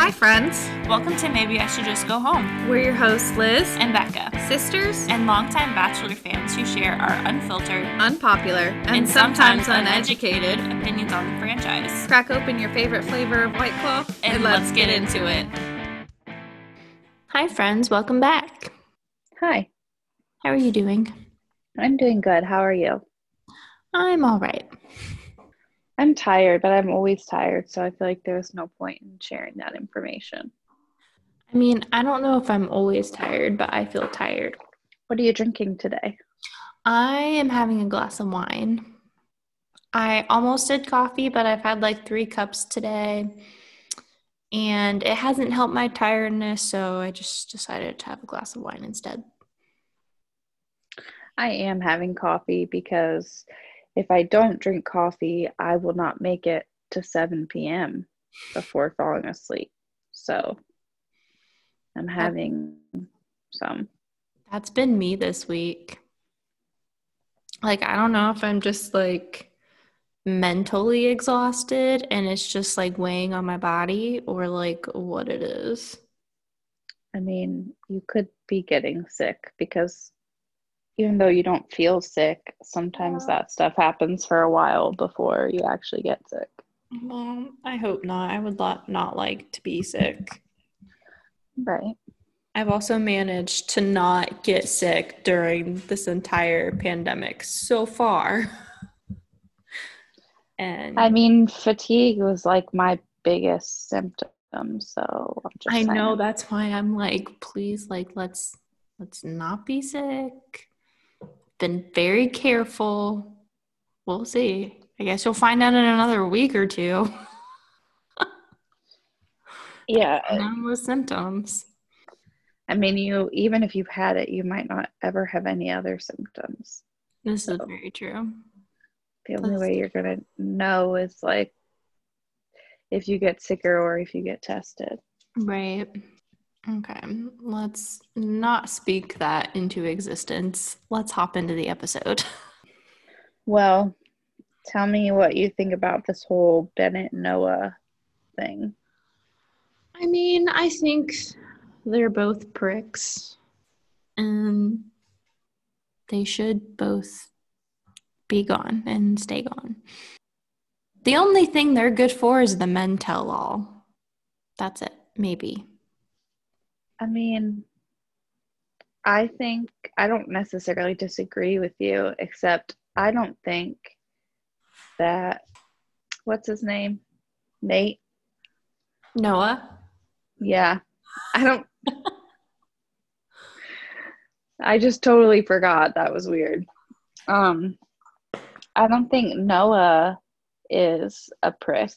Hi, friends. Welcome to Maybe I Should Just Go Home. We're your hosts, Liz and Becca, sisters and longtime Bachelor fans who share our unfiltered, unpopular, and, and sometimes, sometimes uneducated. uneducated opinions on the franchise. Crack open your favorite flavor of White Claw And, let's get into it. Hi, friends. Welcome back. Hi, How are you doing? I'm doing good. How are you? I'm all right. I'm tired, but I'm always tired, so I feel like there's no point in sharing that information. I mean, I don't know if I'm always tired, but I feel tired. What are you drinking today? I am having a glass of wine. I almost did coffee, but I've had like three cups today. And it hasn't helped my tiredness, so I just decided to have a glass of wine instead. I am having coffee because if I don't drink coffee, I will not make it to 7 p.m. before falling asleep. So I'm having some. That's been me this week. Like, I don't know if I'm just like mentally exhausted and it's just like weighing on my body or like what it is. I mean, you could be getting sick because even though you don't feel sick, sometimes Yeah. that stuff happens for a while before you actually get sick. Well, I hope not. I would lot not like to be sick. Right. I've also managed to not get sick during this entire pandemic so far. And I mean, fatigue was like my biggest symptom. So I'm just I know that's why I'm like, please, like, let's let's not be sick. Been very careful. We'll see. I guess you'll find out in another week or two. Yeah. None with symptoms. I mean, you even if you've had it, you might not ever have any other symptoms. This is very true. The only That's- way you're gonna know is like if you get sicker or if you get tested. Right. Okay. Let's not speak that into existence. Let's hop into the episode. Well, tell me what you think about this whole Bennett Noah thing. I mean, I think they're both pricks and they should both be gone and stay gone. The only thing they're good for is the men tell all. That's it, maybe. I mean, I think I don't necessarily disagree with you, except I don't think that what's his name? Nate? Noah? Yeah. I don't I just totally forgot. That was weird. Um I don't think Noah is a prick.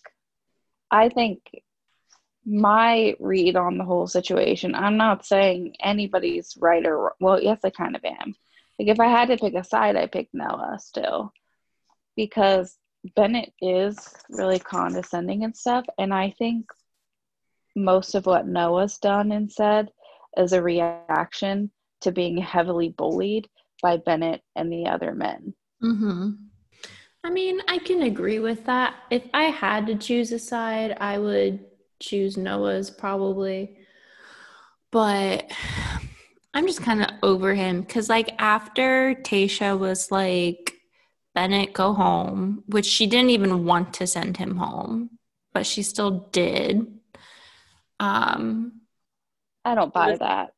I think my read on the whole situation, I'm not saying anybody's right or well, yes, I kind of am. Like if I had to pick a side, I pick Noah still. Because Bennett is really condescending and stuff, and I think most of what Noah's done and said is a reaction to being heavily bullied by Bennett and the other men. Mm-hmm. I mean, I can agree with that. If I had to choose a side, I would choose Noah's probably. But I'm just kind of over him because, like, after Tayshia was like, Bennett, go home, which she didn't even want to send him home, but she still did. Um, I don't buy was- that.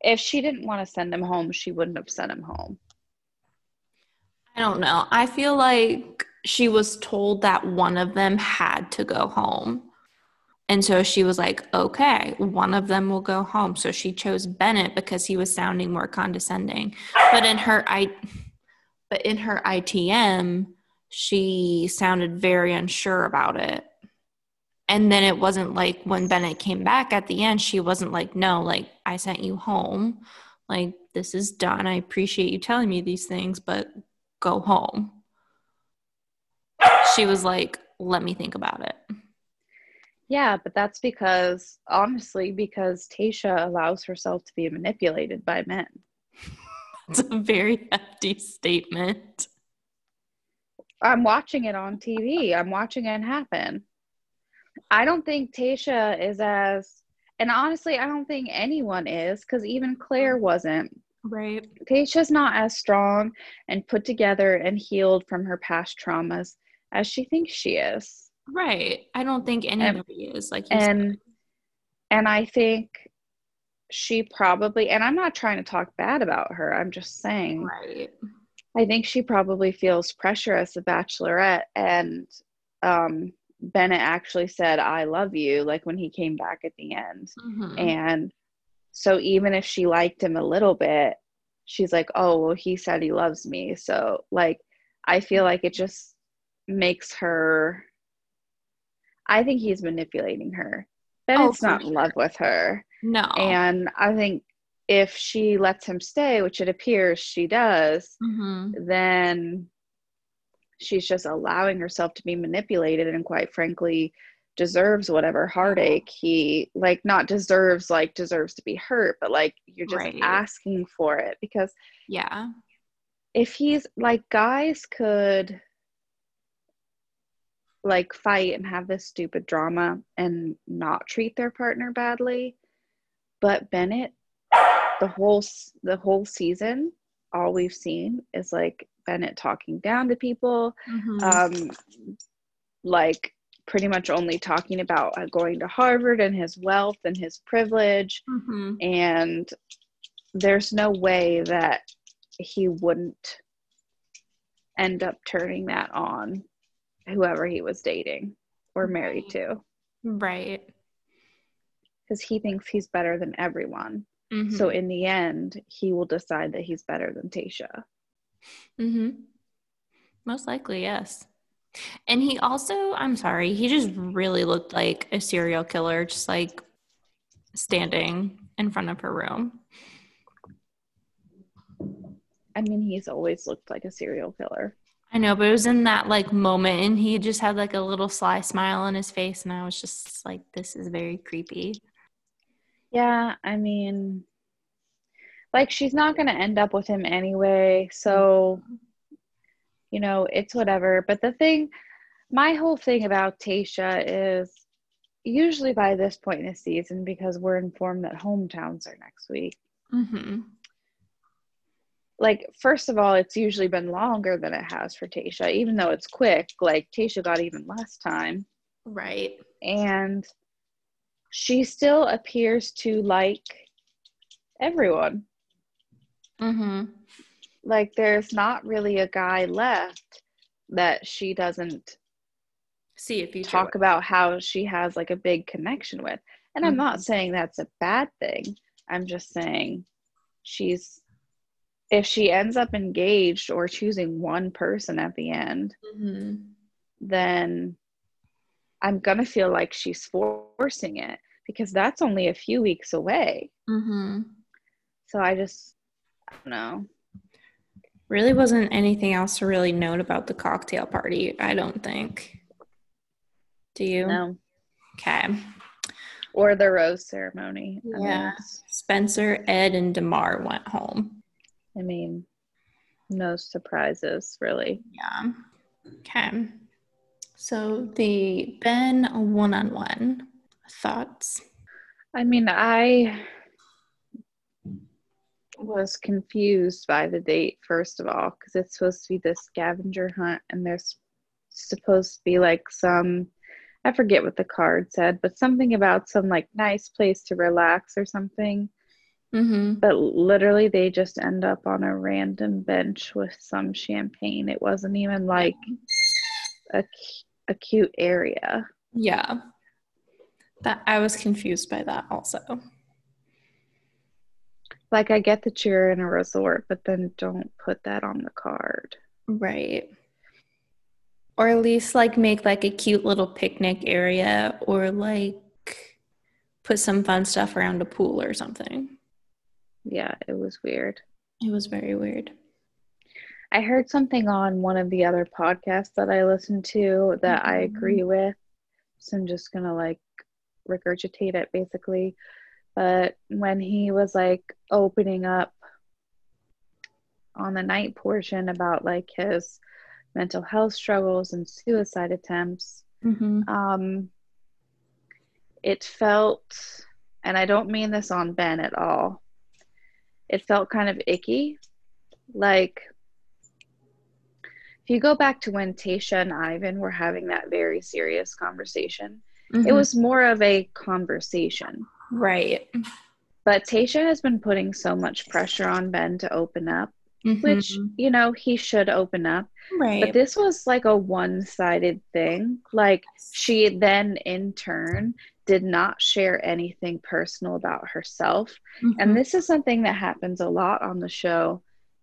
If she didn't want to send him home, she wouldn't have sent him home. I don't know. I feel like she was told that one of them had to go home. And so she was like, okay, one of them will go home. So she chose Bennett because he was sounding more condescending. But in her I but in her ITM, she sounded very unsure about it. And then it wasn't like when Bennett came back at the end, she wasn't like, no, like I sent you home. Like this is done. I appreciate you telling me these things, but go home. She was like, let me think about it. Yeah, but that's because, honestly, because Tayshia allows herself to be manipulated by men. It's a very hefty statement. I'm watching it on TV. I'm watching it happen. I don't think Tayshia is as, and honestly, I don't think anyone is because even Claire wasn't. Right. Tayshia's not as strong and put together and healed from her past traumas as she thinks she is. Right. I don't think anybody is like you And said. and I think she probably and I'm not trying to talk bad about her. I'm just saying Right. I think she probably feels pressure as a bachelorette and um Bennett actually said I love you like when he came back at the end. Mhm. And so even if she liked him a little bit, she's like, "Oh, well he said he loves me." So like I feel like it just makes her I think he's manipulating her. Bennett's for not in love with her. no. And I think if she lets him stay, which it appears she does, Mhm. then she's just allowing herself to be manipulated and quite frankly deserves whatever heartache he like not deserves like deserves to be hurt but like you're just Right. asking for it because Yeah. if he's like guys could like fight and have this stupid drama and not treat their partner badly but bennett the whole the whole season all we've seen is like bennett talking down to people Mhm. um like pretty much only talking about uh, going to harvard and his wealth and his privilege Mhm. and there's no way that he wouldn't end up turning that on whoever he was dating or married Right. to Right. because he thinks he's better than everyone Mhm. so in the end he will decide that he's better than tayshia Mm-hmm. Most likely, yes. And he also, I'm sorry, he just really looked like a serial killer, just like standing in front of her room. i mean he's always looked like a serial killer I know, but it was in that like moment, and he just had like a little sly smile on his face, and I was just like, this is very creepy. Yeah, I mean, like she's not going to end up with him anyway. So, you know, it's whatever. But the thing, my whole thing about Tayshia is usually by this point in the season, because we're informed that hometowns are next week. Mm-hmm. Like, first of all, it's usually been longer than it has for Tayshia, even though it's quick. Like, Tayshia got even less time. Right. And she still appears to like everyone. Mm-hmm. like there's not really a guy left that she doesn't See if you talk about how she has like a big connection with and i'm not Mhm. saying that's a bad thing i'm just saying she's if she ends up engaged or choosing one person at the end Mm-hmm. then i'm gonna feel like she's forcing it because that's only a few weeks away Mm-hmm. so i just i don't know Really wasn't anything else to really note about the cocktail party, I don't think. Do you? no Okay. or the rose ceremony I mean, Yeah. Spencer, Ed, and DeMar went home. I mean, no surprises, really. Yeah. Okay. So the Ben one on one thoughts. I mean, I was confused by the date, first of all, because it's supposed to be this scavenger hunt, and there's supposed to be like some, I forget what the card said, but something about some like nice place to relax or something. Mm-hmm. But literally, they just end up on a random bench with some champagne. It wasn't even like a, a cute area. Yeah. That I was confused by that also. Like, I get that you're in a resort, but then don't put that on the card. Right. Or at least like make like a cute little picnic area or like put some fun stuff around a pool or something. Yeah, it was weird. It was very weird. I heard something on one of the other podcasts that I listened to that I Mhm. agree with. So I'm just gonna like regurgitate it basically. But when he was like opening up on the night portion about like his mental health struggles and suicide attempts, Mm-hmm. um, it felt, and I don't mean this on Ben at all, it felt kind of icky. Like, if you go back to when Tayshia and Ivan were having that very serious conversation, it Mhm. was more of a conversation. right. But Tayshia has been putting so much pressure on Ben to open up, which, Mhm. you know, he should open up. right. But this was like a one sided thing. Like, she then, in turn, did not share anything personal about herself. Mhm. And this is something that happens a lot on the show.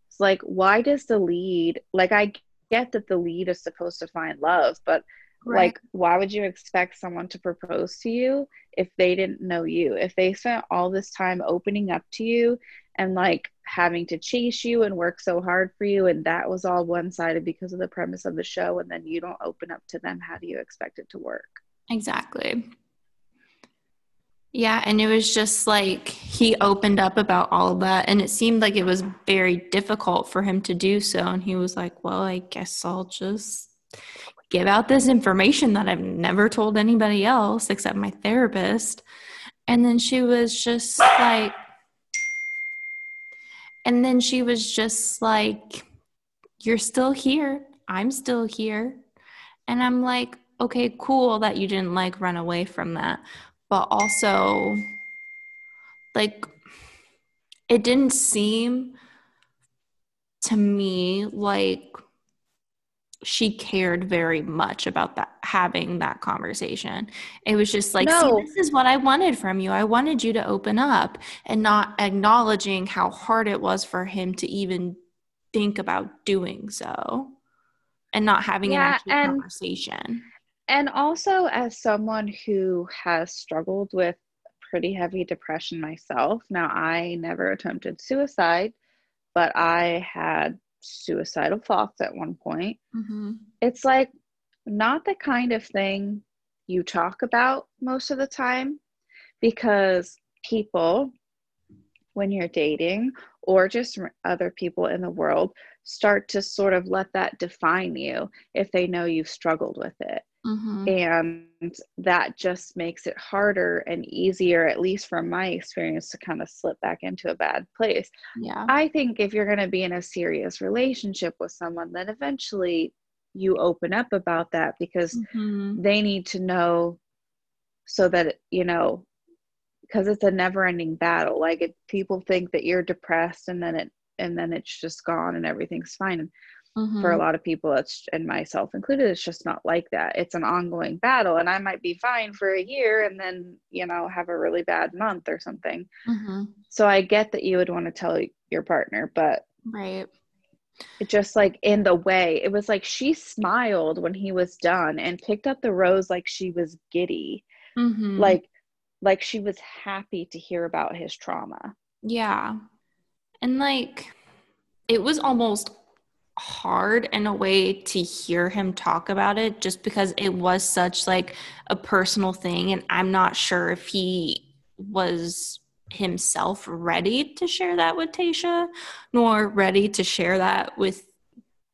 It's like, why does the lead, like, I get that the lead is supposed to find love, but Right. like, why would you expect someone to propose to you if they didn't know you? If they spent all this time opening up to you and like having to chase you and work so hard for you, and that was all one sided because of the premise of the show, and then you don't open up to them, how do you expect it to work? Exactly. Yeah, and it was just like he opened up about all of that, and it seemed like it was very difficult for him to do so. And he was like, Well, I guess I'll just give out this information that I've never told anybody else except my therapist. And then she was just like, and then she was just like, You're still here. I'm still here. And I'm like, okay, cool that you didn't like run away from that. But also, like, it didn't seem to me like she cared very much about that having that conversation. It was just like, No. this is what I wanted from you. I wanted you to open up and not acknowledging how hard it was for him to even think about doing so and not having an actual and- conversation. And also, as someone who has struggled with pretty heavy depression myself, now I never attempted suicide, but I had suicidal thoughts at one point. Mm-hmm. It's like not the kind of thing you talk about most of the time because people, when you're dating or just other people in the world, start to sort of let that define you if they know you've struggled with it Mm-hmm. and that just makes it harder and easier at least from my experience to kind of slip back into a bad place Yeah. i think if you're going to be in a serious relationship with someone then eventually you open up about that because Mhm. they need to know so that you know because it's a never ending battle like it, people think that you're depressed and then it and then it's just gone and everything's fine and for a Mhm. lot of people it's and myself included it's just not like that it's an ongoing battle and i might be fine for a year and then you know have a really bad month or something Mhm. so i get that you would want to tell your partner but Right. it just like in the way it was like she smiled when he was done and picked up the rose like she was giddy Mm-hmm. like like she was happy to hear about his trauma Yeah. And like it was almost hard in a way to hear him talk about it just because it was such like a personal thing and I'm not sure if he was himself ready to share that with Tayshia nor ready to share that with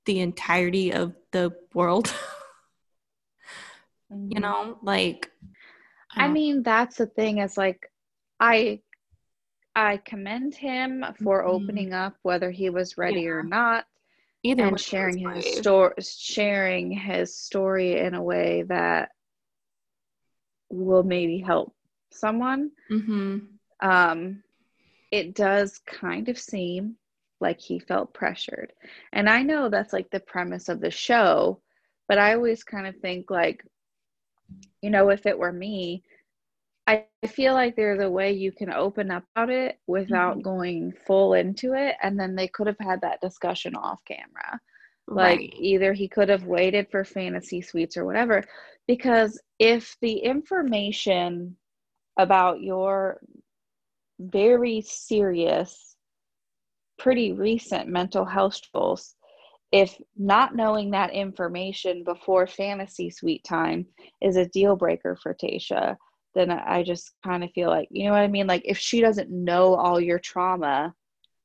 the entirety of the world. you know, like I don't- mean, that's the thing is like I I commend him for Mhm. opening up whether he was ready or not either and sharing his story sharing his story in a way that will maybe help someone. Mhm. Um it does kind of seem like he felt pressured. And I know that's like the premise of the show, but I always kind of think like you know, if it were me, I feel like there's a way you can open up about it without Mhm. going full into it. And then they could have had that discussion off camera. Like right. either he could have waited for fantasy suites or whatever. Because if the information about your very serious, pretty recent mental health struggles if not knowing that information before fantasy suite time is a deal breaker for Tayshia, then I just kind of feel like, you know what I mean? Like, if she doesn't know all your trauma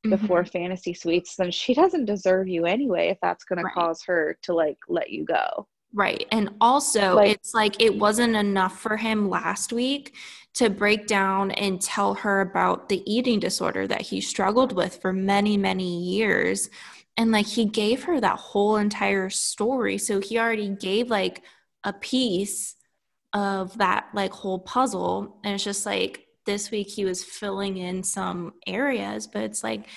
before Mhm. fantasy suites, then she doesn't deserve you anyway if that's going Right. to cause her to like let you go. Right. And also, Like- it's like it wasn't enough for him last week to break down and tell her about the eating disorder that he struggled with for many, many years. And like he gave her that whole entire story. So he already gave like a piece of that like whole puzzle. And it's just like this week he was filling in some areas, but it's like,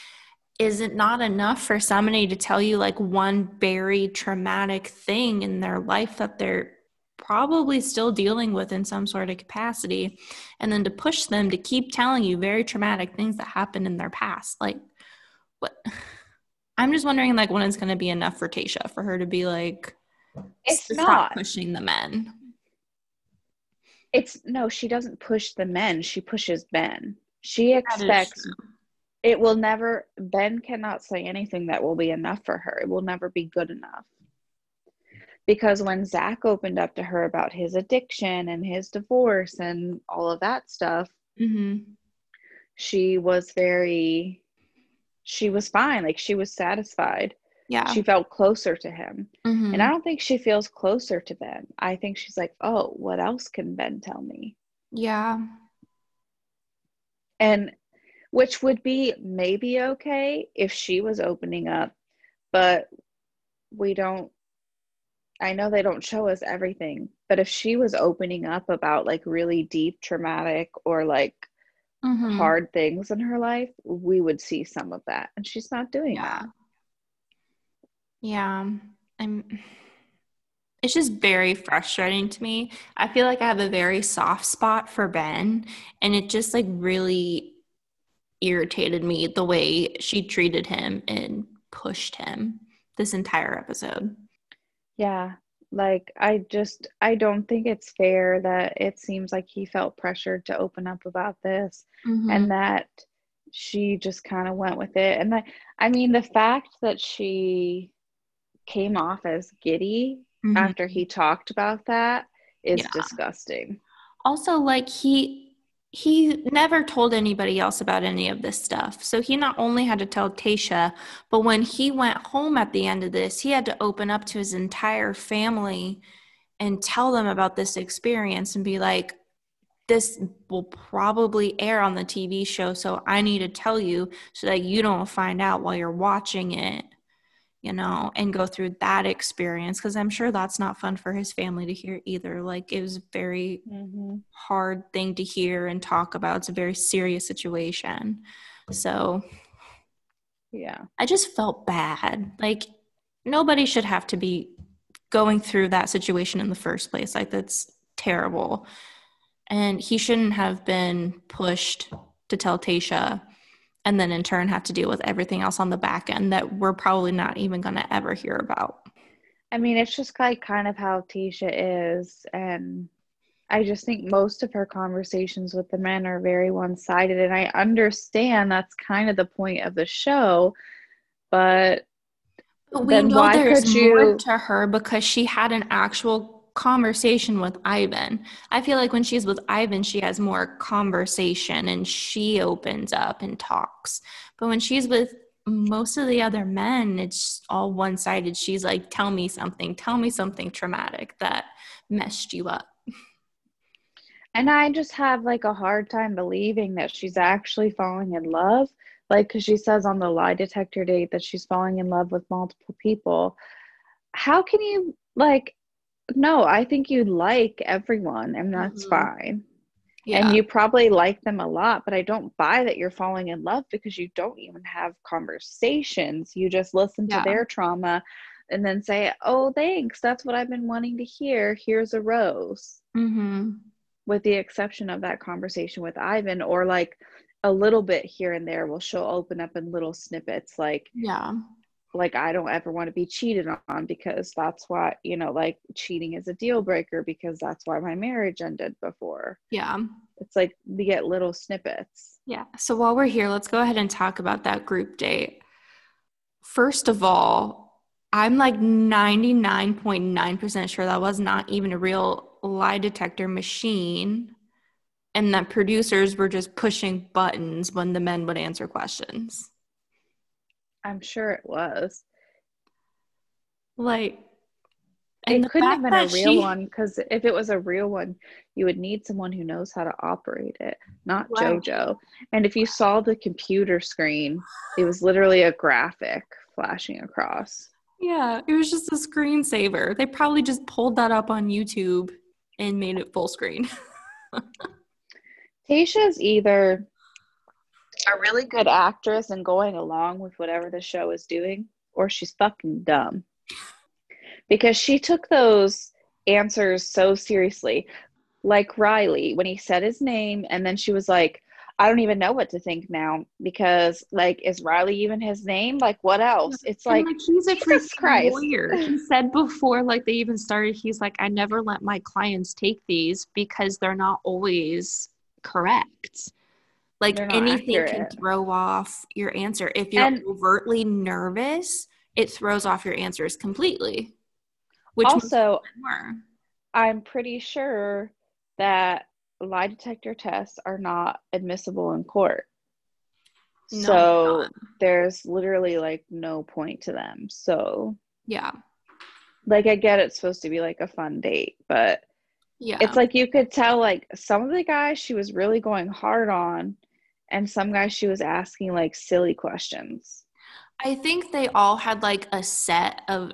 is it not enough for somebody to tell you like one very traumatic thing in their life that they're probably still dealing with in some sort of capacity and then to push them to keep telling you very traumatic things that happened in their past like what i'm just wondering like when it's going to be enough for tayshia for her to be like It's not. stop pushing the men It's no, she doesn't push the men. She pushes Ben. She expects it will never Ben cannot say anything that will be enough for her. It will never be good enough. Because when Zach opened up to her about his addiction and his divorce and all of that stuff, Mhm. she was very she was fine. Like she was satisfied. Yeah She felt closer to him. Mhm. And I don't think she feels closer to Ben. I think she's like, oh, what else can Ben tell me? yeah And which would be maybe okay if she was opening up, but we don't. I know they don't show us everything, but if she was opening up about like really deep traumatic or like Mhm. hard things in her life, we would see some of that. And she's not doing Yeah. that. Yeah. I'm it's just very frustrating to me. I feel like I have a very soft spot for Ben and it just like really irritated me the way she treated him and pushed him this entire episode. Yeah. Like I just I don't think it's fair that it seems like he felt pressured to open up about this Mm-hmm. and that she just kind of went with it. And that, I mean, the fact that she came off as giddy Mhm. after he talked about that is Yeah. disgusting. also like he he never told anybody else about any of this stuff so he not only had to tell tayshia but when he went home at the end of this he had to open up to his entire family and tell them about this experience and be like this will probably air on the tv show so i need to tell you so that you don't find out while you're watching it you know, and go through that experience because I'm sure that's not fun for his family to hear either. Like it was a very mm-hmm. hard thing to hear and talk about. It's a very serious situation. So Yeah. I just felt bad. Like nobody should have to be going through that situation in the first place. Like that's terrible. And he shouldn't have been pushed to tell Tayshia and then in turn have to deal with everything else on the back end that we're probably not even going to ever hear about. I mean, it's just like kind of how Tayshia is. And I just think most of her conversations with the men are very one sided. And I understand that's kind of the point of the show. But But we know there's could more to her because she had an actual conversation with Ivan. I feel like when she's with Ivan, she has more conversation and she opens up and talks. But when she's with most of the other men, it's all one sided. She's like, tell me something, tell me something traumatic that messed you up. And I just have like a hard time believing that she's actually falling in love. Like, because she says on the lie detector date that she's falling in love with multiple people. How can you, like, no, I think you like everyone and that's Mhm. fine. Yeah. And you probably like them a lot, but I don't buy that you're falling in love because you don't even have conversations. You just listen Yeah. to their trauma and then say, oh, thanks. That's what I've been wanting to hear. Here's a rose mm-hmm. with the exception of that conversation with Ivan, or like a little bit here and there will she'll open up in little snippets like Yeah. Like I don't ever want to be cheated on because that's why you know like cheating is a deal breaker because that's why my marriage ended before. Yeah. It's like we get little snippets. Yeah. So while we're here, let's go ahead and talk about that group date. First of all, I'm like 99.9% sure that was not even a real lie detector machine and that producers were just pushing buttons when the men would answer questions. I'm sure it was. Like, it couldn't have been a real she- one because if it was a real one, you would need someone who knows how to operate it, not Right. JoJo. And if you saw the computer screen, it was literally a graphic flashing across. Yeah, it was just a screensaver. They probably just pulled that up on YouTube and made it full screen. Tayshia's either a really good actress and going along with whatever the show is doing, or she's fucking dumb. Because she took those answers so seriously. Like Riley, when he said his name, and then she was like, I don't even know what to think now because, like, is Riley even his name? Like, what else? It's And, like, he's a Jesus Christ. lawyer. He said before, like they even started, he's like, I never let my clients take these because they're not always correct. Like anything can throw off your answer. If you're And- overtly nervous, it throws off your answers completely. Which also, of them were. I'm pretty sure that lie detector tests are not admissible in court. No, so there's literally like no point to them. So, yeah, like, I get it's supposed to be like a fun date, but yeah, it's like you could tell, like, some of the guys she was really going hard on, and some guys she was asking like silly questions. I think they all had like a set of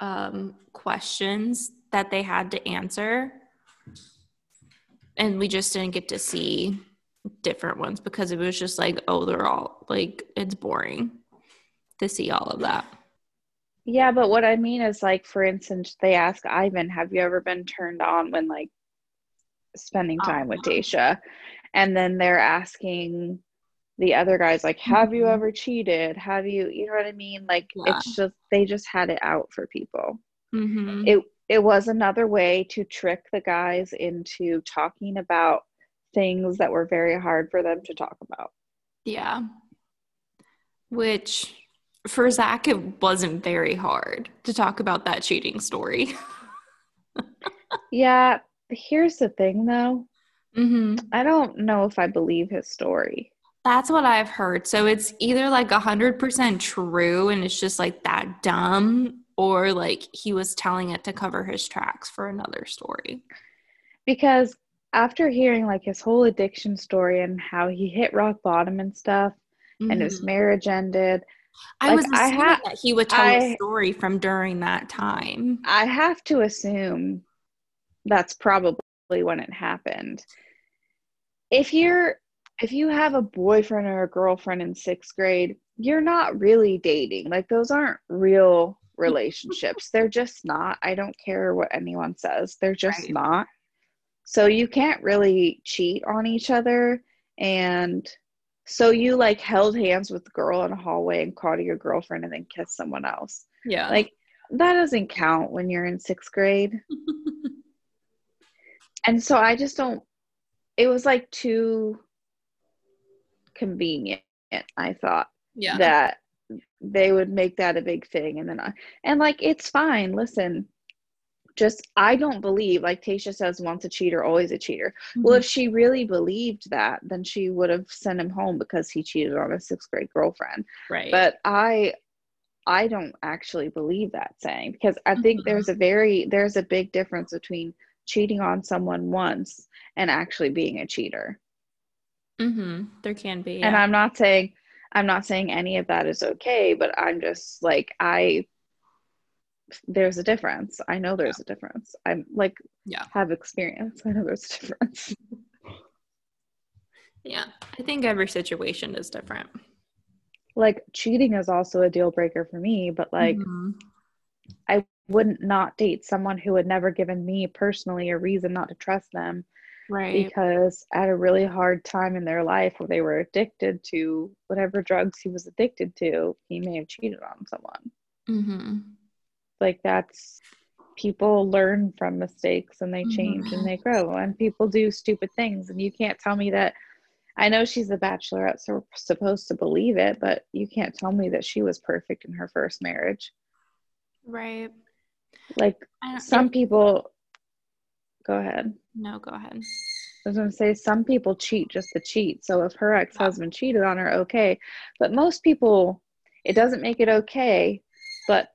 um, questions that they had to answer. And we just didn't get to see different ones because it was just like, oh, they're all like, it's boring to see all of that. Yeah, but what I mean is, like, for instance, they ask Ivan, "Have you ever been turned on when like spending time with Oh. Tayshia?" And then they're asking the other guys, like, "Have you Mhm. ever cheated? Have you?" You know what I mean? Like, Yeah. it's just they just had it out for people. Mm-hmm. It it was another way to trick the guys into talking about things that were very hard for them to talk about. yeah. Which for Zach, it wasn't very hard to talk about that cheating story. Yeah, here's the thing, though. Mm-hmm. I don't know if I believe his story. That's what I've heard. So it's either like a hundred percent true and it's just like that dumb, or like he was telling it to cover his tracks for another story. because after hearing like his whole addiction story and how he hit rock bottom and stuff and his Mhm. marriage ended I like, was I assuming ha- that he would tell I- a story from during that time. i have to assume that's probably when it happened if you're if you have a boyfriend or a girlfriend in sixth grade you're not really dating. Like those aren't real relationships. They're just not. I don't care what anyone says. They're just Right. not. So you can't really cheat on each other. And so you like held hands with the girl in a hallway and called your girlfriend and then kissed someone else. Yeah. like that doesn't count when you're in sixth grade. And so i just don't it was like too convenient i thought yeah. that they would make that a big thing and then I, and like it's fine listen just i don't believe like tayshia says once a cheater always a cheater well Mhm. if she really believed that then she would have sent him home because he cheated on a sixth grade girlfriend right. but i i don't actually believe that saying because i think Mhm. there's a very there's a big difference between cheating on someone once and actually being a cheater mm-hmm. there can be. and i'm not saying i'm not saying any of that is okay but i'm just like i there's a difference i know there's a difference i'm like Yeah. have experience i know there's a difference yeah. I think every situation is different. like cheating is also a deal breaker for me but like Mhm. I wouldn't not date someone who had never given me personally a reason not to trust them right. because at a really hard time in their life where they were addicted to whatever drugs he was addicted to, he may have cheated on someone. Mm-hmm. Like that's people learn from mistakes and they change Mhm. and they grow and people do stupid things and you can't tell me that I know she's a bachelorette so we're supposed to believe it, but you can't tell me that she was perfect in her first marriage. Right. Like some people go ahead. no, go ahead. I was gonna say some people cheat just to cheat. So if her ex husband cheated on her, okay. But most people, it doesn't make it okay. But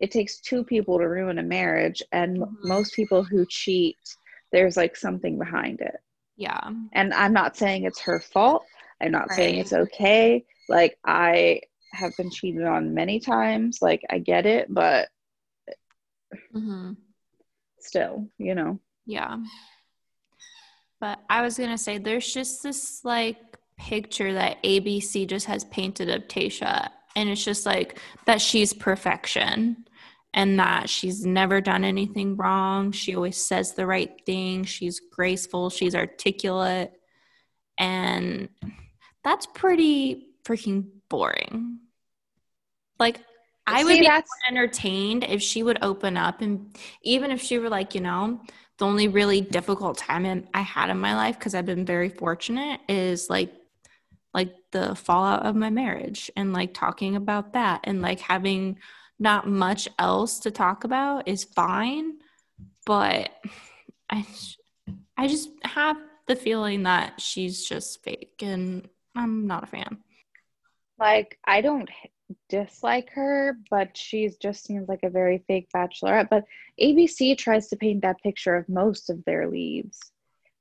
it takes two people to ruin a marriage and m Mhm. most people who cheat there's like something behind it Yeah. and i'm not saying it's her fault i'm not saying it's okay like i have been cheated on many times like i get it but hmm still you know Yeah. But I was going to say there's just this like picture that ABC just has painted of Tayshia. And it's just like that she's perfection and that she's never done anything wrong. She always says the right thing. She's graceful. She's articulate. And that's pretty freaking boring. Like, I would See, be entertained if she would open up and even if she were like you know the only really difficult time in, i had in my life because i've been very fortunate is like like the fallout of my marriage and like talking about that and like having not much else to talk about is fine but i i just have the feeling that she's just fake and i'm not a fan. Like I don't dislike her, but she's just seems like a very fake bachelorette. But ABC tries to paint that picture of most of their leads.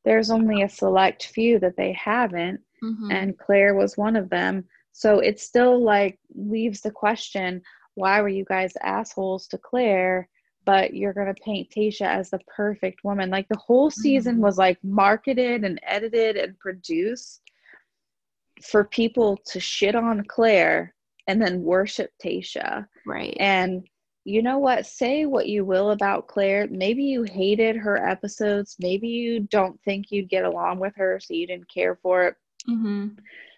There's only a select few that they haven't, Mhm. and Claire was one of them. So it still like leaves the question, why were you guys assholes to Claire? But you're gonna paint Tayshia as the perfect woman. Like the whole season Mhm. was like marketed and edited and produced for people to shit on Claire and then worship Tayshia. right And you know what? Say what you will about Claire. Maybe you hated her episodes. Maybe you don't think you'd get along with her, so you didn't care for it. hmm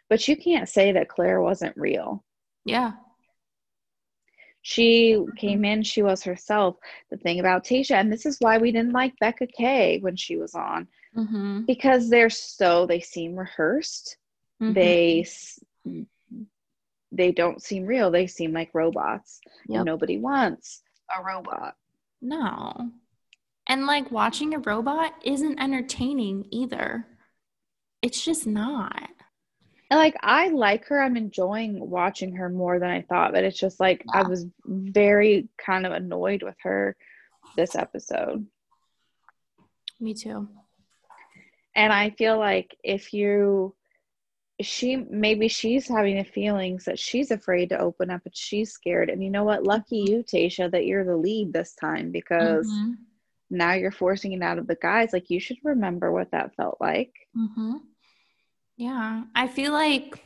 But you can't say that Claire wasn't real. yeah She came in, she was herself. The thing about Tayshia, and this is why we didn't like Becca K when she was on, hmm because they're so, they seem rehearsed. Mm-hmm. They they don't seem real. They seem like robots. Yep. Nobody wants a robot. No. And like watching a robot isn't entertaining either. It's just not. And like I like her. I'm enjoying watching her more than I thought, but it's just like I was very kind of annoyed with her this episode. Me too. And I feel like if you she maybe she's having the feelings that she's afraid to open up and she's scared. And you know what? Lucky you, Tayshia, that you're the lead this time because Mhm. now you're forcing it out of the guys. Like you should remember what that felt like. Mhm. Yeah. I feel like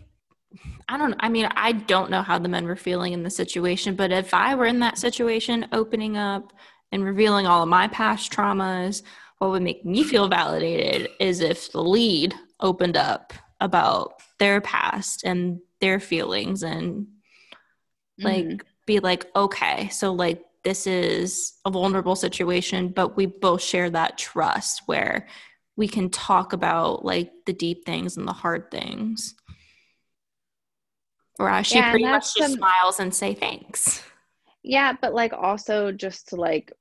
I don't I mean, I don't know how the men were feeling in the situation, but if I were in that situation opening up and revealing all of my past traumas, what would make me feel validated is if the lead opened up about their past and their feelings and like Mhm. be like okay so like this is a vulnerable situation but we both share that trust where we can talk about like the deep things and the hard things whereas she Yeah, pretty much just some- smiles and say thanks Yeah, but like also just to like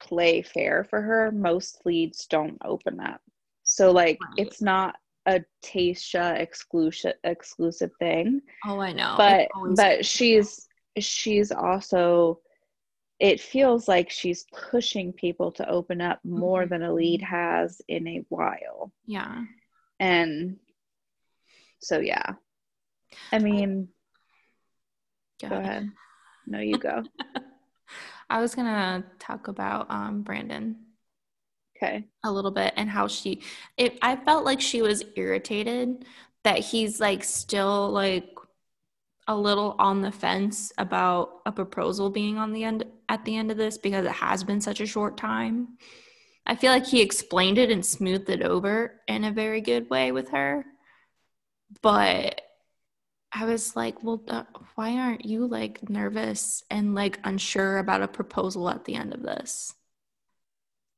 play fair for her, most leads don't open up. So like Right. it's not a Tayshia exclusive exclusive thing. oh i know but but she's she's also it feels like she's pushing people to open up more Mhm. than a lead has in a while. yeah And so yeah. I mean, Go ahead. No, you go. i was gonna talk about um brendan Okay. a little bit and how she it I felt like she was irritated that he's like still like a little on the fence about a proposal being on the end at the end of this because it has been such a short time. I feel like he explained it and smoothed it over in a very good way with her. But I was like, well, uh, why aren't you like nervous and like unsure about a proposal at the end of this?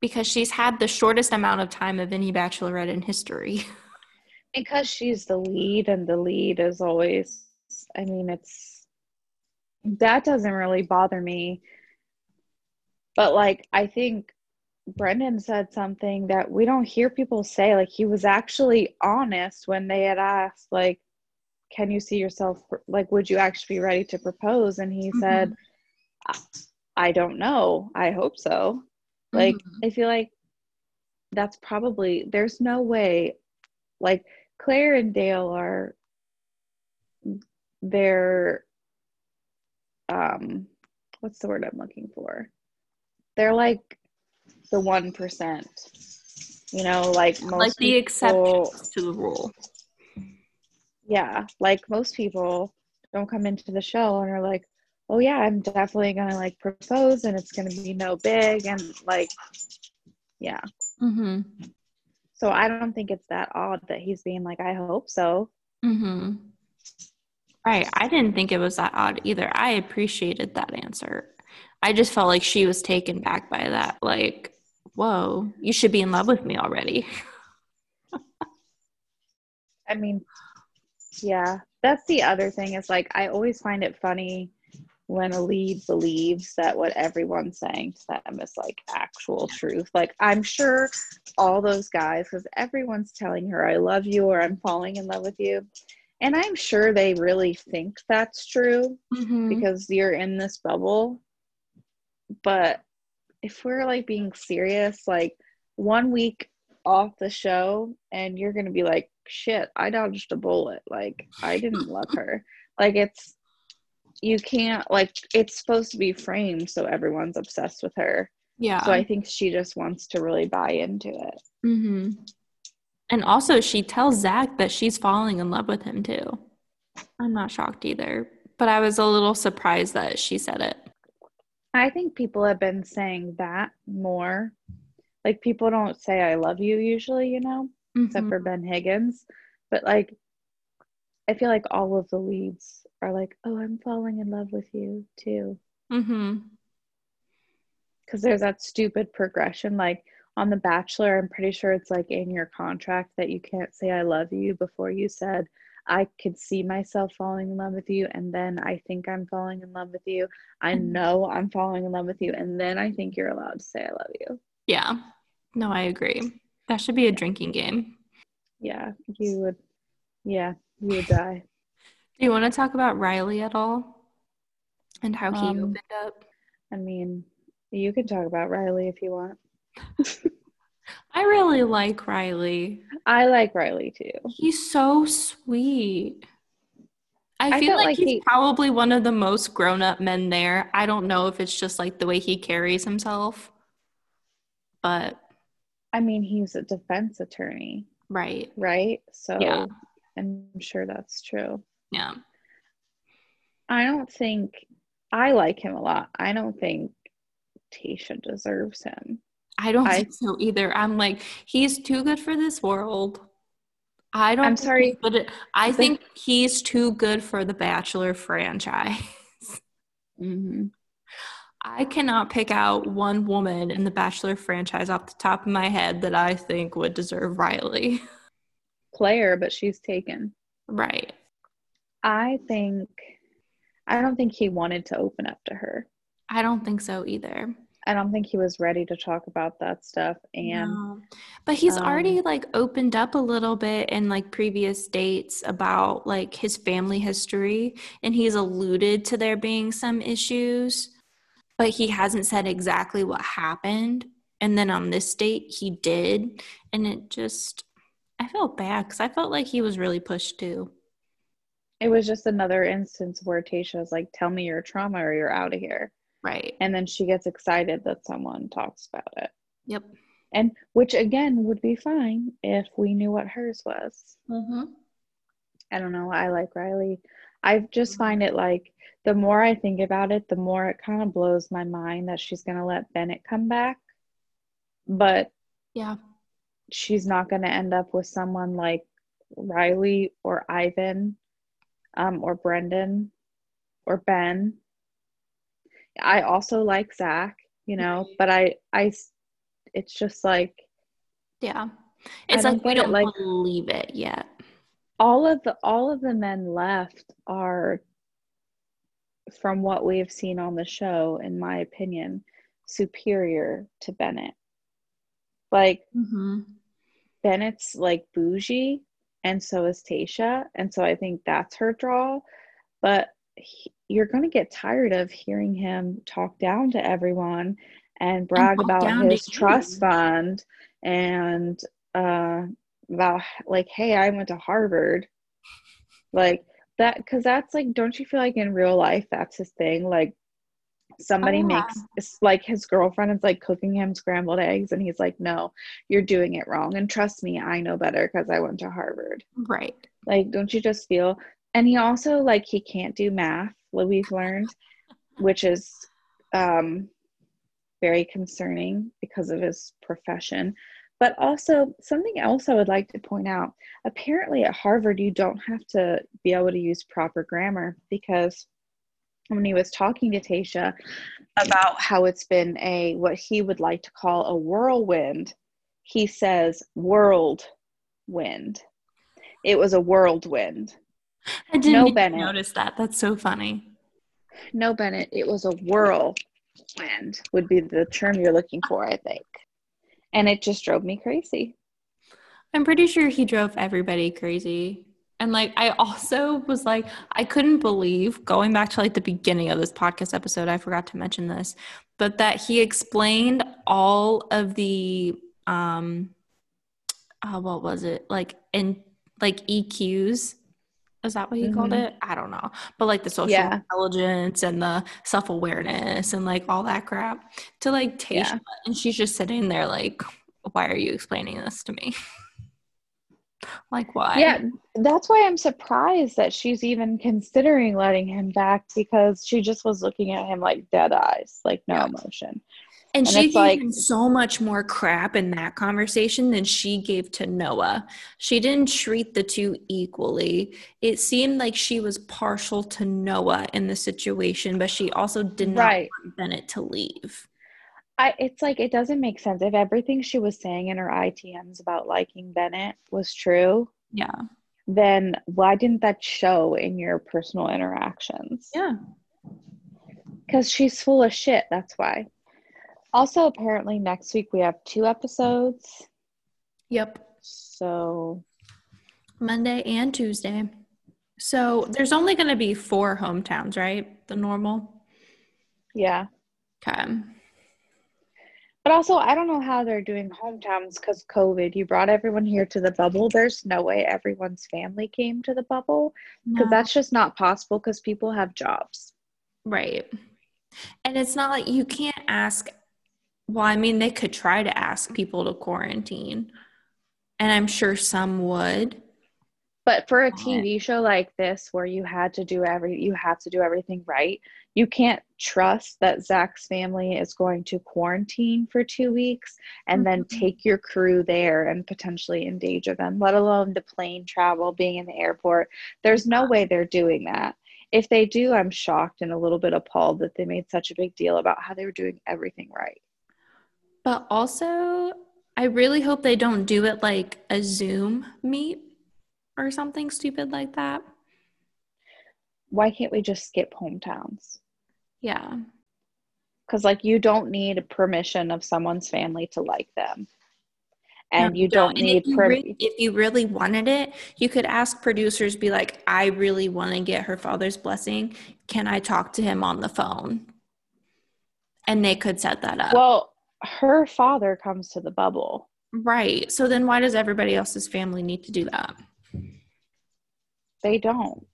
Because she's had the shortest amount of time of any bachelorette in history. because she's the lead and the lead is always i mean it's that doesn't really bother me but like i think brendan said something that we don't hear people say like he was actually honest when they had asked like can you see yourself like would you actually be ready to propose and he mm-hmm. said "I- I don't know. I hope so. Like, Mhm. I feel like that's probably, there's no way, like, Claire and Dale are, they're, um, what's the word I'm looking for? They're like the 1%. You know, like most like the people- exceptions to the rule. yeah like most people don't come into the show and are like oh yeah i'm definitely gonna like propose and it's gonna be no big and like yeah Mm-hmm. so i don't think it's that odd that he's being like i hope so Mm-hmm. Right. I didn't think it was that odd either. I appreciated that answer. I just felt like she was taken back by that. Like, whoa, you should be in love with me already. i mean yeah that's the other thing is like i always find it funny when a lead believes that what everyone's saying to them is like actual truth like i'm sure all those guys because everyone's telling her i love you or i'm falling in love with you and i'm sure they really think that's true Mm-hmm. because you're in this bubble. But if we're like being serious, like one week off the show and you're going to be like, shit, I dodged a bullet. Like, I didn't love her. Like, it's, you can't, like, it's supposed to be framed so everyone's obsessed with her. Yeah. So I think she just wants to really buy into it. mm-hmm. And also, she tells Zach that she's falling in love with him too. I'm not shocked either, but I was a little surprised that she said it. I think people have been saying that more. Like, people don't say, I love you usually, you know? except Mhm. for Ben Higgins. But like, I feel like all of the leads are like, "Oh, I'm falling in love with you too," Mhm. because there's that stupid progression. Like on The Bachelor, I'm pretty sure it's like in your contract that you can't say "I love you" before you said, "I could see myself falling in love with you," and then I think I'm falling in love with you. I Mhm. know I'm falling in love with you, and then I think you're allowed to say "I love you." Yeah. No, I agree. That should be a drinking game. Yeah, you would. Yeah, you would die. Do you want to talk about Riley at all? And how he Um, opened up? I mean, you can talk about Riley if you want. I really like Riley. I like Riley too. He's so sweet. I, I feel like, like he's he- probably one of the most grown up men there. I don't know if it's just like the way he carries himself, but I mean, he's a defense attorney, right. right? So Yeah. I'm sure that's true. Yeah. I don't think I like him a lot. I don't think Tayshia deserves him. I don't I- think so either. I'm like, he's too good for this world. I don't I'm think sorry. at- I think he's too good for the Bachelor franchise. Mm-hmm. I cannot pick out one woman in the Bachelor franchise off the top of my head that I think would deserve Riley. Player, but she's taken. Right. I think I don't think he wanted to open up to her. I don't think so either. I don't think he was ready to talk about that stuff. And No. But he's already um, like opened up a little bit in like previous dates about like his family history and he's alluded to there being some issues, but he hasn't said exactly what happened. And then on this date he did and it just I felt bad cuz I felt like he was really pushed too. It was just another instance where Tayshia was like, Tell me your trauma or you're out of here. Right. And then she gets excited that someone talks about it. Yep. And which again would be fine if we knew what hers was. Mhm. I don't know. I like Riley. I just find it like the more I think about it, the more it kind of blows my mind that she's going to let Bennett come back. But Yeah. she's not going to end up with someone like Riley or Ivan um, or Brendan or Ben. I also like Zach, you know, but I, I, it's just like Yeah. It's like we don't like- believe it yet. all of the all of the men left are from what we've seen on the show in my opinion superior to bennett like Mhm. bennett's like bougie and so is tayshia and so i think that's her draw but he, you're going to get tired of hearing him talk down to everyone and brag talk about his trust fund and uh, about like, hey, I went to Harvard. Like that, because that's like, don't you feel like in real life that's his thing? Like somebody yeah. makes it's like his girlfriend is like cooking him scrambled eggs, and he's like, no, you're doing it wrong. And trust me, I know better because I went to Harvard. Right. Like, don't you just feel? And he also like he can't do math. What we've learned, which is um, very concerning because of his profession. But also something else I would like to point out. Apparently, at Harvard, you don't have to be able to use proper grammar because when he was talking to Tayshia about how it's been a what he would like to call a whirlwind, he says world wind. It was a whirlwind. I didn't No, Bennett. notice that. That's so funny. No, Bennett, it was a whirlwind, would be the term you're looking for, I think. And it just drove me crazy. I'm pretty sure he drove everybody crazy. And like I also was like I couldn't believe going back to like the beginning of this podcast episode, I forgot to mention this, but that he explained all of the um uh, what was it? Like in like EQs. Is that what he called Mhm. it? I don't know. But like the social Yeah. intelligence and the self-awareness and like all that crap to like Tayshia Yeah. and she's just sitting there like why are you explaining this to me? like why? Yeah, that's why I'm surprised that she's even considering letting him back because she just was looking at him like dead eyes, like no Yeah. emotion. And, And she gave like- him so much more crap in that conversation than she gave to Noah. She didn't treat the two equally. It seemed like she was partial to Noah in the situation, but she also did not Right. want Bennett to leave. I it's like it doesn't make sense if everything she was saying in her ITMs about liking Bennett was true, Yeah. then why didn't that show in your personal interactions? Yeah. Because she's full of shit, that's why. Also, apparently next week we have two episodes. Yep. So Monday and Tuesday. So there's only going to be four hometowns, right? The normal. yeah. Okay. But also, I don't know how they're doing hometowns because COVID. You brought everyone here to the bubble. There's no way everyone's family came to the bubble because No. that's just not possible because people have jobs. Right. And it's not like you can't ask. Well, I mean, they could try to ask people to quarantine, and I'm sure some would. But for a TV show like this, where you had to do every, you have to do everything right. You can't trust that Zach's family is going to quarantine for two weeks and then Mhm. take your crew there and potentially endanger them. Let alone the plane travel, being in the airport. There's no way they're doing that. If they do, I'm shocked and a little bit appalled that they made such a big deal about how they were doing everything right. But also, I really hope they don't do it like a Zoom meet or something stupid like that. Why can't we just skip hometowns? Yeah. because like you don't need permission of someone's family to like them and No, you don't And need if you, per- re- if you really wanted it, you could ask producers, be like, I really want to get her father's blessing. Can I talk to him on the phone? And they could set that up. well her father comes to the bubble right. So then why does everybody else's family need to do that? they don't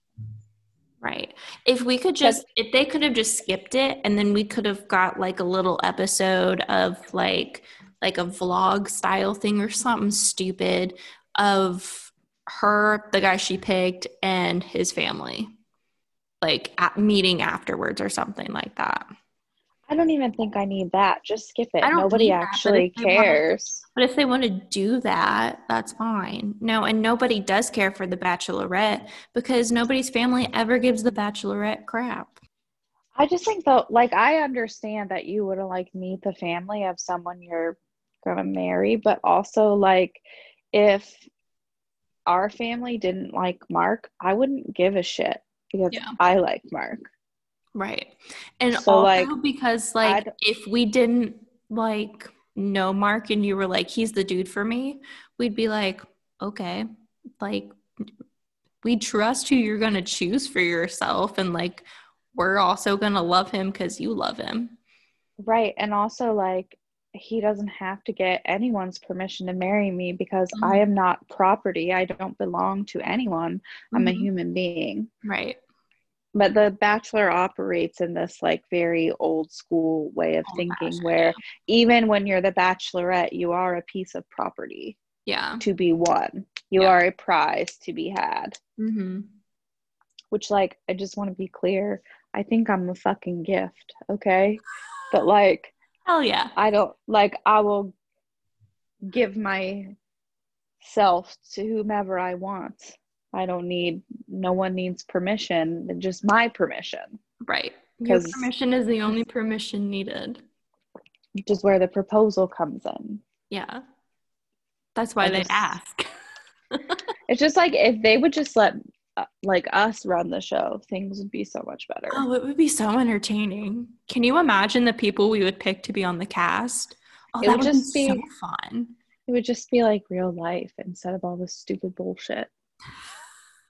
Right. If we could just, if they could have just skipped it and then we could have got like a little episode of like, like a vlog style thing or something stupid of her, the guy she picked, and his family, like at meeting afterwards or something like that. I don't even think i need that just skip it nobody that, but actually wanna- cares But if they want to do that, that's fine. No, and nobody does care for the bachelorette because nobody's family ever gives the bachelorette crap. i just think though like i understand that you wouldn't like meet the family of someone you're gonna marry but also like if our family didn't like mark i wouldn't give a shit because Yeah. i like mark Right. And So, also like, because like if we didn't like know Mark and you were like, he's the dude for me, we'd be like, okay, like we trust who you're going to choose for yourself and like we're also going to love him cuz you love him. Right. And also like he doesn't have to get anyone's permission to marry me because Mhm. I am not property. I don't belong to anyone. I'm a Mhm. human being. Right. But the bachelor operates in this like very old school way of thinking where even when you're the bachelorette, you are a piece of property Yeah. to be won. You Yeah. are a prize to be had. Mhm. Which like I just want to be clear. I think I'm a fucking gift, okay? But like Hell yeah. I don't like I will give myself to whomever I want. I don't need no one needs permission, just my permission, Right. Your 'Cause- permission is the only permission needed. which is where the proposal comes in. Yeah. That's why I they just- ask. It's just like if they would just let uh, like us run the show, things would be so much better. Oh, it would be so entertaining. Can you imagine the people we would pick to be on the cast? Oh, It would would just be so be- fun. It would just be like real life instead of all this stupid bullshit.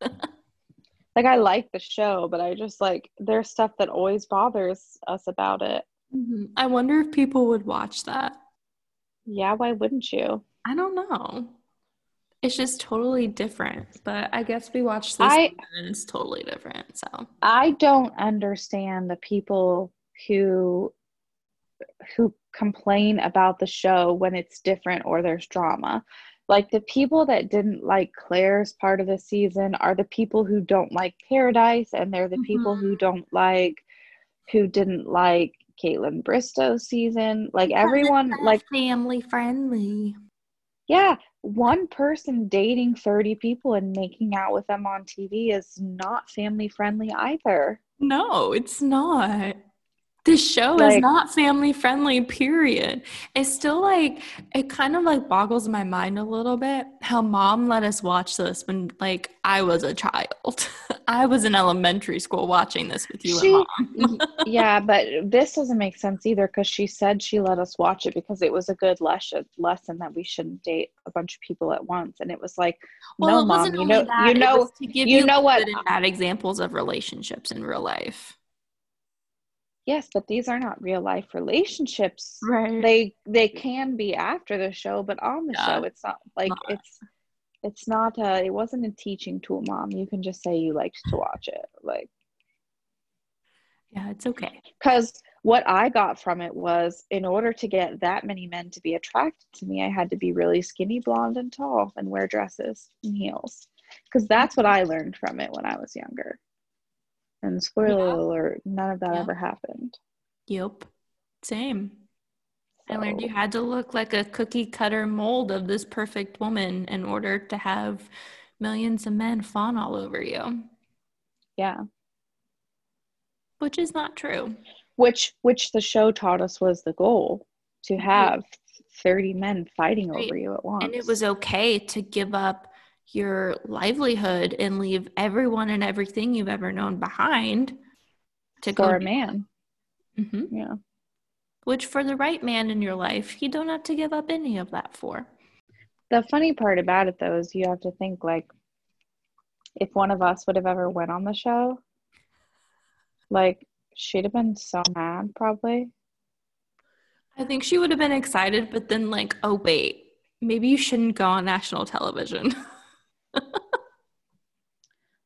like I like the show, but I just like there's stuff that always bothers us about it. Mhm. I wonder if people would watch that. Yeah, why wouldn't you? I don't know. It's just totally different. But I guess we watched this I- and it's totally different. So I don't understand the people who who complain about the show when it's different or there's drama. Like the people that didn't like Clare's part of the season are the people who don't like Paradise and they're the people who mm-hmm. don't like who didn't like Kaitlyn Bristowe's season. Like everyone like family friendly. yeah, one person dating 30 people and making out with them on TV is not family friendly either. No, it's not. This show is not family friendly, period. It's still like, it kind of like boggles my mind a little bit how mom let us watch this when like I was a child. I was in elementary school watching this with you She- and mom. Yeah, but this doesn't make sense either because she said she let us watch it because it was a good lesson lesson that we shouldn't date a bunch of people at once. And it was like, Well, no, mom, you know, that, you know, was to give you you know what? bad examples of relationships in real life. Yes, but these are not real life relationships. Right. They they can be after the show, but on the Yeah. show, it's not like Not. it's it's not a it wasn't a teaching tool, mom. You can just say you liked to watch it, like. yeah, it's okay. Because what I got from it was in order to get that many men to be attracted to me, I had to be really skinny, blonde, and tall and wear dresses and heels. Because that's what I learned from it when I was younger. And spoiler Yeah. alert, none of that Yeah. ever happened. Yep. Same. I learned you had to look like a cookie cutter mold of this perfect woman in order to have millions of men fawn all over you, yeah. which is not true. Which which the show taught us was the goal to have 30 men fighting Right. over you at once. And it was okay to give up your livelihood and leave everyone and everything you've ever known behind to go for go a man. hmm Yeah. Which for the right man in your life, you don't have to give up any of that for. The funny part about it though is you have to think like if one of us would have ever went on the show, like she'd have been so mad probably. I think she would have been excited, but then like, oh wait, maybe you shouldn't go on national television.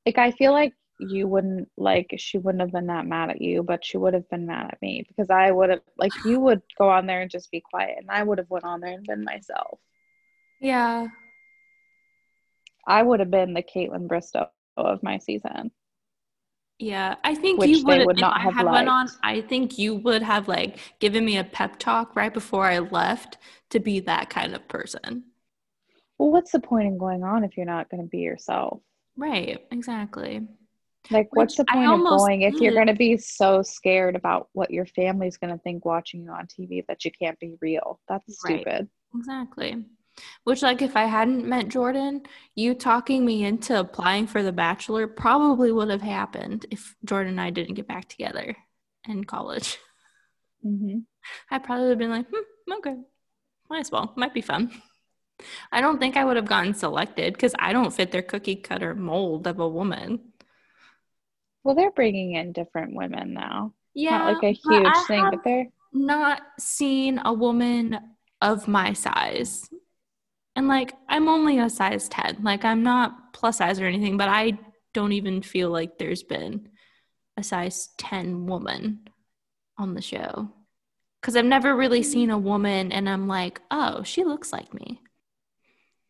Like I feel like you wouldn't like she wouldn't have been that mad at you, but she would have been mad at me because I would have like you would go on there and just be quiet and I would have went on there and been myself. yeah. I would have been the Kaitlyn Bristowe of my season. Yeah, I think you would. would not I have had went on. I think you would have like given me a pep talk right before I left to be that kind of person. Well, what's the point in going on if you're not going to be yourself? Right. Exactly. Like, what's the point of going if you're going to be so scared about what your family's going to think watching you on TV that you can't be real? That's Right. stupid. Exactly. Which, like, if I hadn't met Jordan, you talking me into applying for The Bachelor probably would have happened if Jordan and I didn't get back together in college. hmm I probably would have been like, hmm, okay, might as well, might be fun. I don't think I would have gotten selected because I don't fit their cookie cutter mold of a woman. Well, they're bringing in different women now. Yeah, Not like a huge thing, but they're not seen a woman of my size. And like, I'm only a size 10. Like, I'm not plus size or anything, but I don't even feel like there's been a size 10 woman on the show. Because I've never really hmm. seen a woman and I'm like, oh, she looks like me.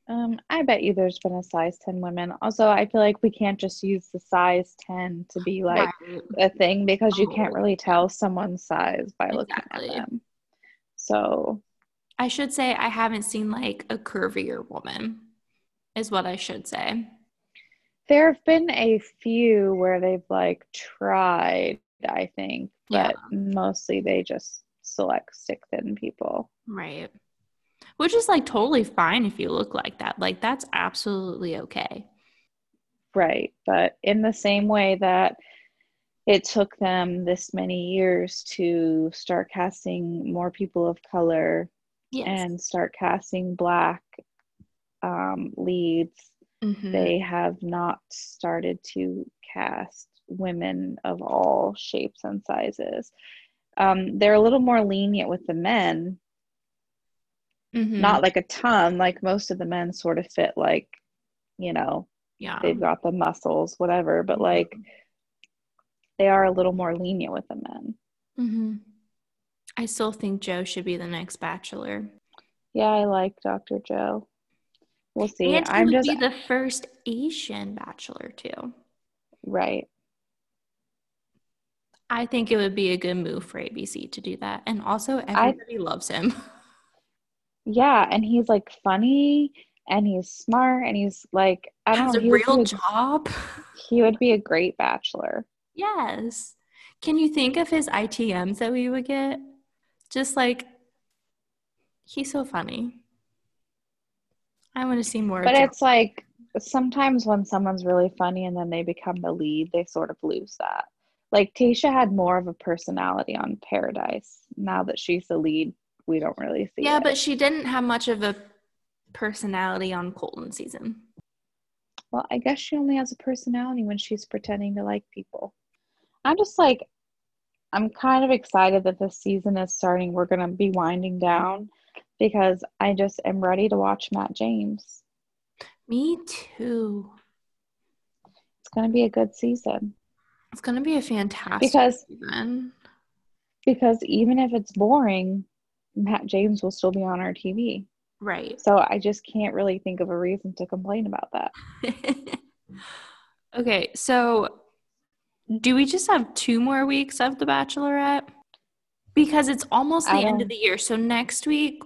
Um, I bet you there's been a size 10 women. Also, I feel like we can't just use the size 10 to be like Right. a thing because you can't Oh. really tell someone's size by looking Exactly. at them. So, I should say I haven't seen like a curvier woman, is what I should say. there have been a few where they've like tried, I think, Yeah. but mostly they just select stick thin people. Right. Which is like totally fine if you look like that. Like, that's absolutely okay. Right. But in the same way that it took them this many years to start casting more people of color Yes. and start casting black um, leads, Mhm. they have not started to cast women of all shapes and sizes. Um, they're a little more lenient with the men, Mhm. not like a ton, like most of the men sort of fit like, you know, yeah. they've got the muscles, whatever, but like they are a little more lenient with the men. mm-hmm. I still think Joe should be the next bachelor. Yeah, I like Dr. Joe. We'll see. and I'm just be the first Asian bachelor too. right. I think it would be a good move for ABC to do that. And also everybody loves him. Yeah, and he's like funny and he's smart and he's like I don't Has know, a he would, real job. he would be a great bachelor. yes. Can you think of his ITMs that we would get? Just like he's so funny. I want to see more But it's like sometimes when someone's really funny and then they become the lead, they sort of lose that. Like Tayshia had more of a personality on Paradise. Now that she's the lead, we don't really see Yeah, it. but she didn't have much of a personality on Colton season. Well, I guess she only has a personality when she's pretending to like people. I'm just like, I'm kind of excited that this season is starting. We're going to be winding down because I just am ready to watch Matt James. Me too. It's going to be a good season It's gonna be a fantastic because season. because even if it's boring, Matt James will still be on our TV. Right. So I just can't really think of a reason to complain about that. okay, so do we just have two more weeks of The Bachelorette? Because it's almost the end of the year. So next week,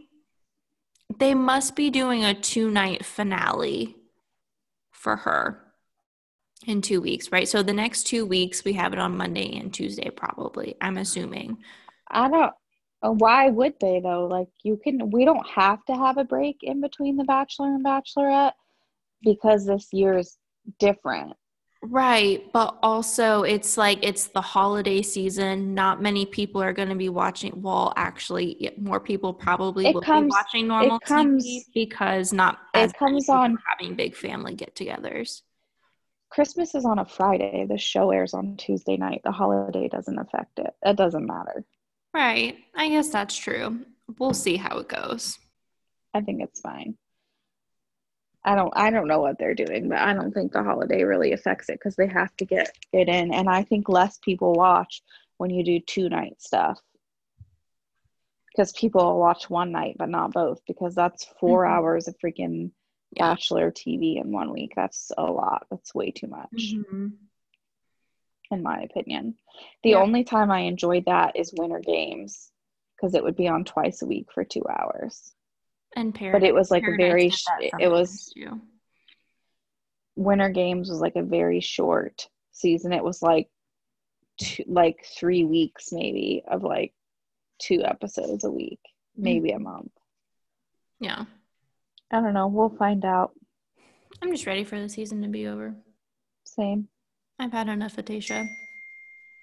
they must be doing a two night finale for her in two weeks, right? So the next two weeks, we have it on Monday and Tuesday, probably, I'm assuming. I don't. Why would they though? Like you can. We don't have to have a break in between the Bachelor and Bachelorette because this year is different. Right, but also it's like it's the holiday season. Not many people are going to be watching. Well, actually, more people probably It will comes- be watching normal comes- TV because not it as comes on- having big family get-togethers. Christmas is on a Friday. The show airs on Tuesday night. The holiday doesn't affect it. It doesn't matter. Right, I guess that's true. We'll see how it goes. I think it's fine. I don't I don't know what they're doing, but I don't think the holiday really affects it because they have to get it in. And I think less people watch when you do two night stuff. Because people watch one night but not both because that's 4 Mhm. hours of freaking Yeah. bachelor TV in one week. That's a lot. That's way too much, Mhm. In my opinion. The Yeah. only time I enjoyed that is winter games because it would be on twice a week for two hours. And Paradise, it was like a very sh- it was- too. Winter Games was like a very short season. It was like two, like three weeks maybe of like two episodes a week, mm. maybe a month. Yeah, I don't know. We'll find out. I'm just ready for the season to be over. Same. I've had enough of Tayshia.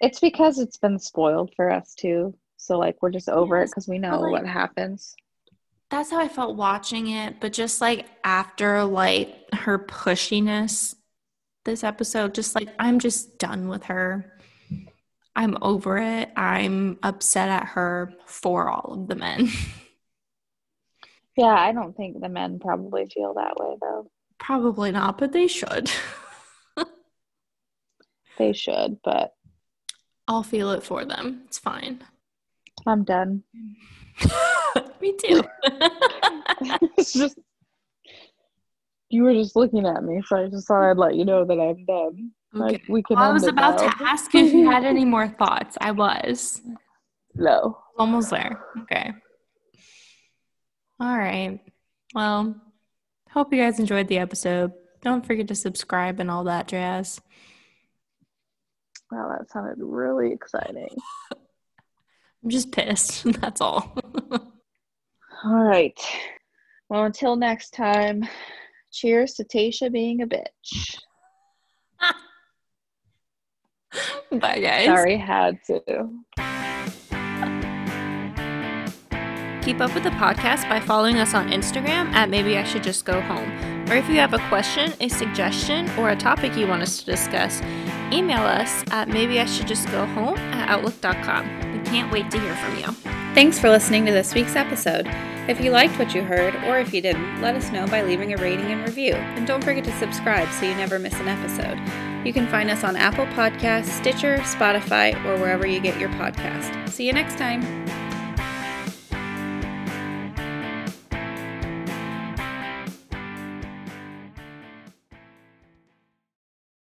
It's because it's been spoiled for us too. So like we're just over it because we know like- what happens. that's how I felt watching it, but just like after like her pushiness this episode, just like I'm just done with her. I'm over it. I'm upset at her for all of the men. Yeah, I don't think the men probably feel that way though. Probably not, but they should. They should, but I'll feel it for them. It's fine. I'm done. Me too. it's just you were just looking at me, so I just thought I'd let you know that I'm done. Like we can. Well, I was about now. to ask if you had any more thoughts. I was No. almost there. Okay. All right. Well, hope you guys enjoyed the episode. Don't forget to subscribe and all that jazz. Wow, that sounded really exciting. I'm just pissed. That's all. All right. Well, until next time, cheers to Tayshia being a bitch. Bye, guys. Sorry, had to. Keep up with the podcast by following us on Instagram at Maybe I Should Just Go Home. Or if you have a question, a suggestion, or a topic you want us to discuss, email us at Maybe I Should Just Go Home at Outlook.com. We can't wait to hear from you. Thanks for listening to this week's episode. If you liked what you heard, or if you didn't, let us know by leaving a rating and review. And don't forget to subscribe so you never miss an episode. You can find us on Apple Podcasts, Stitcher, Spotify, or wherever you get your podcast. See you next time.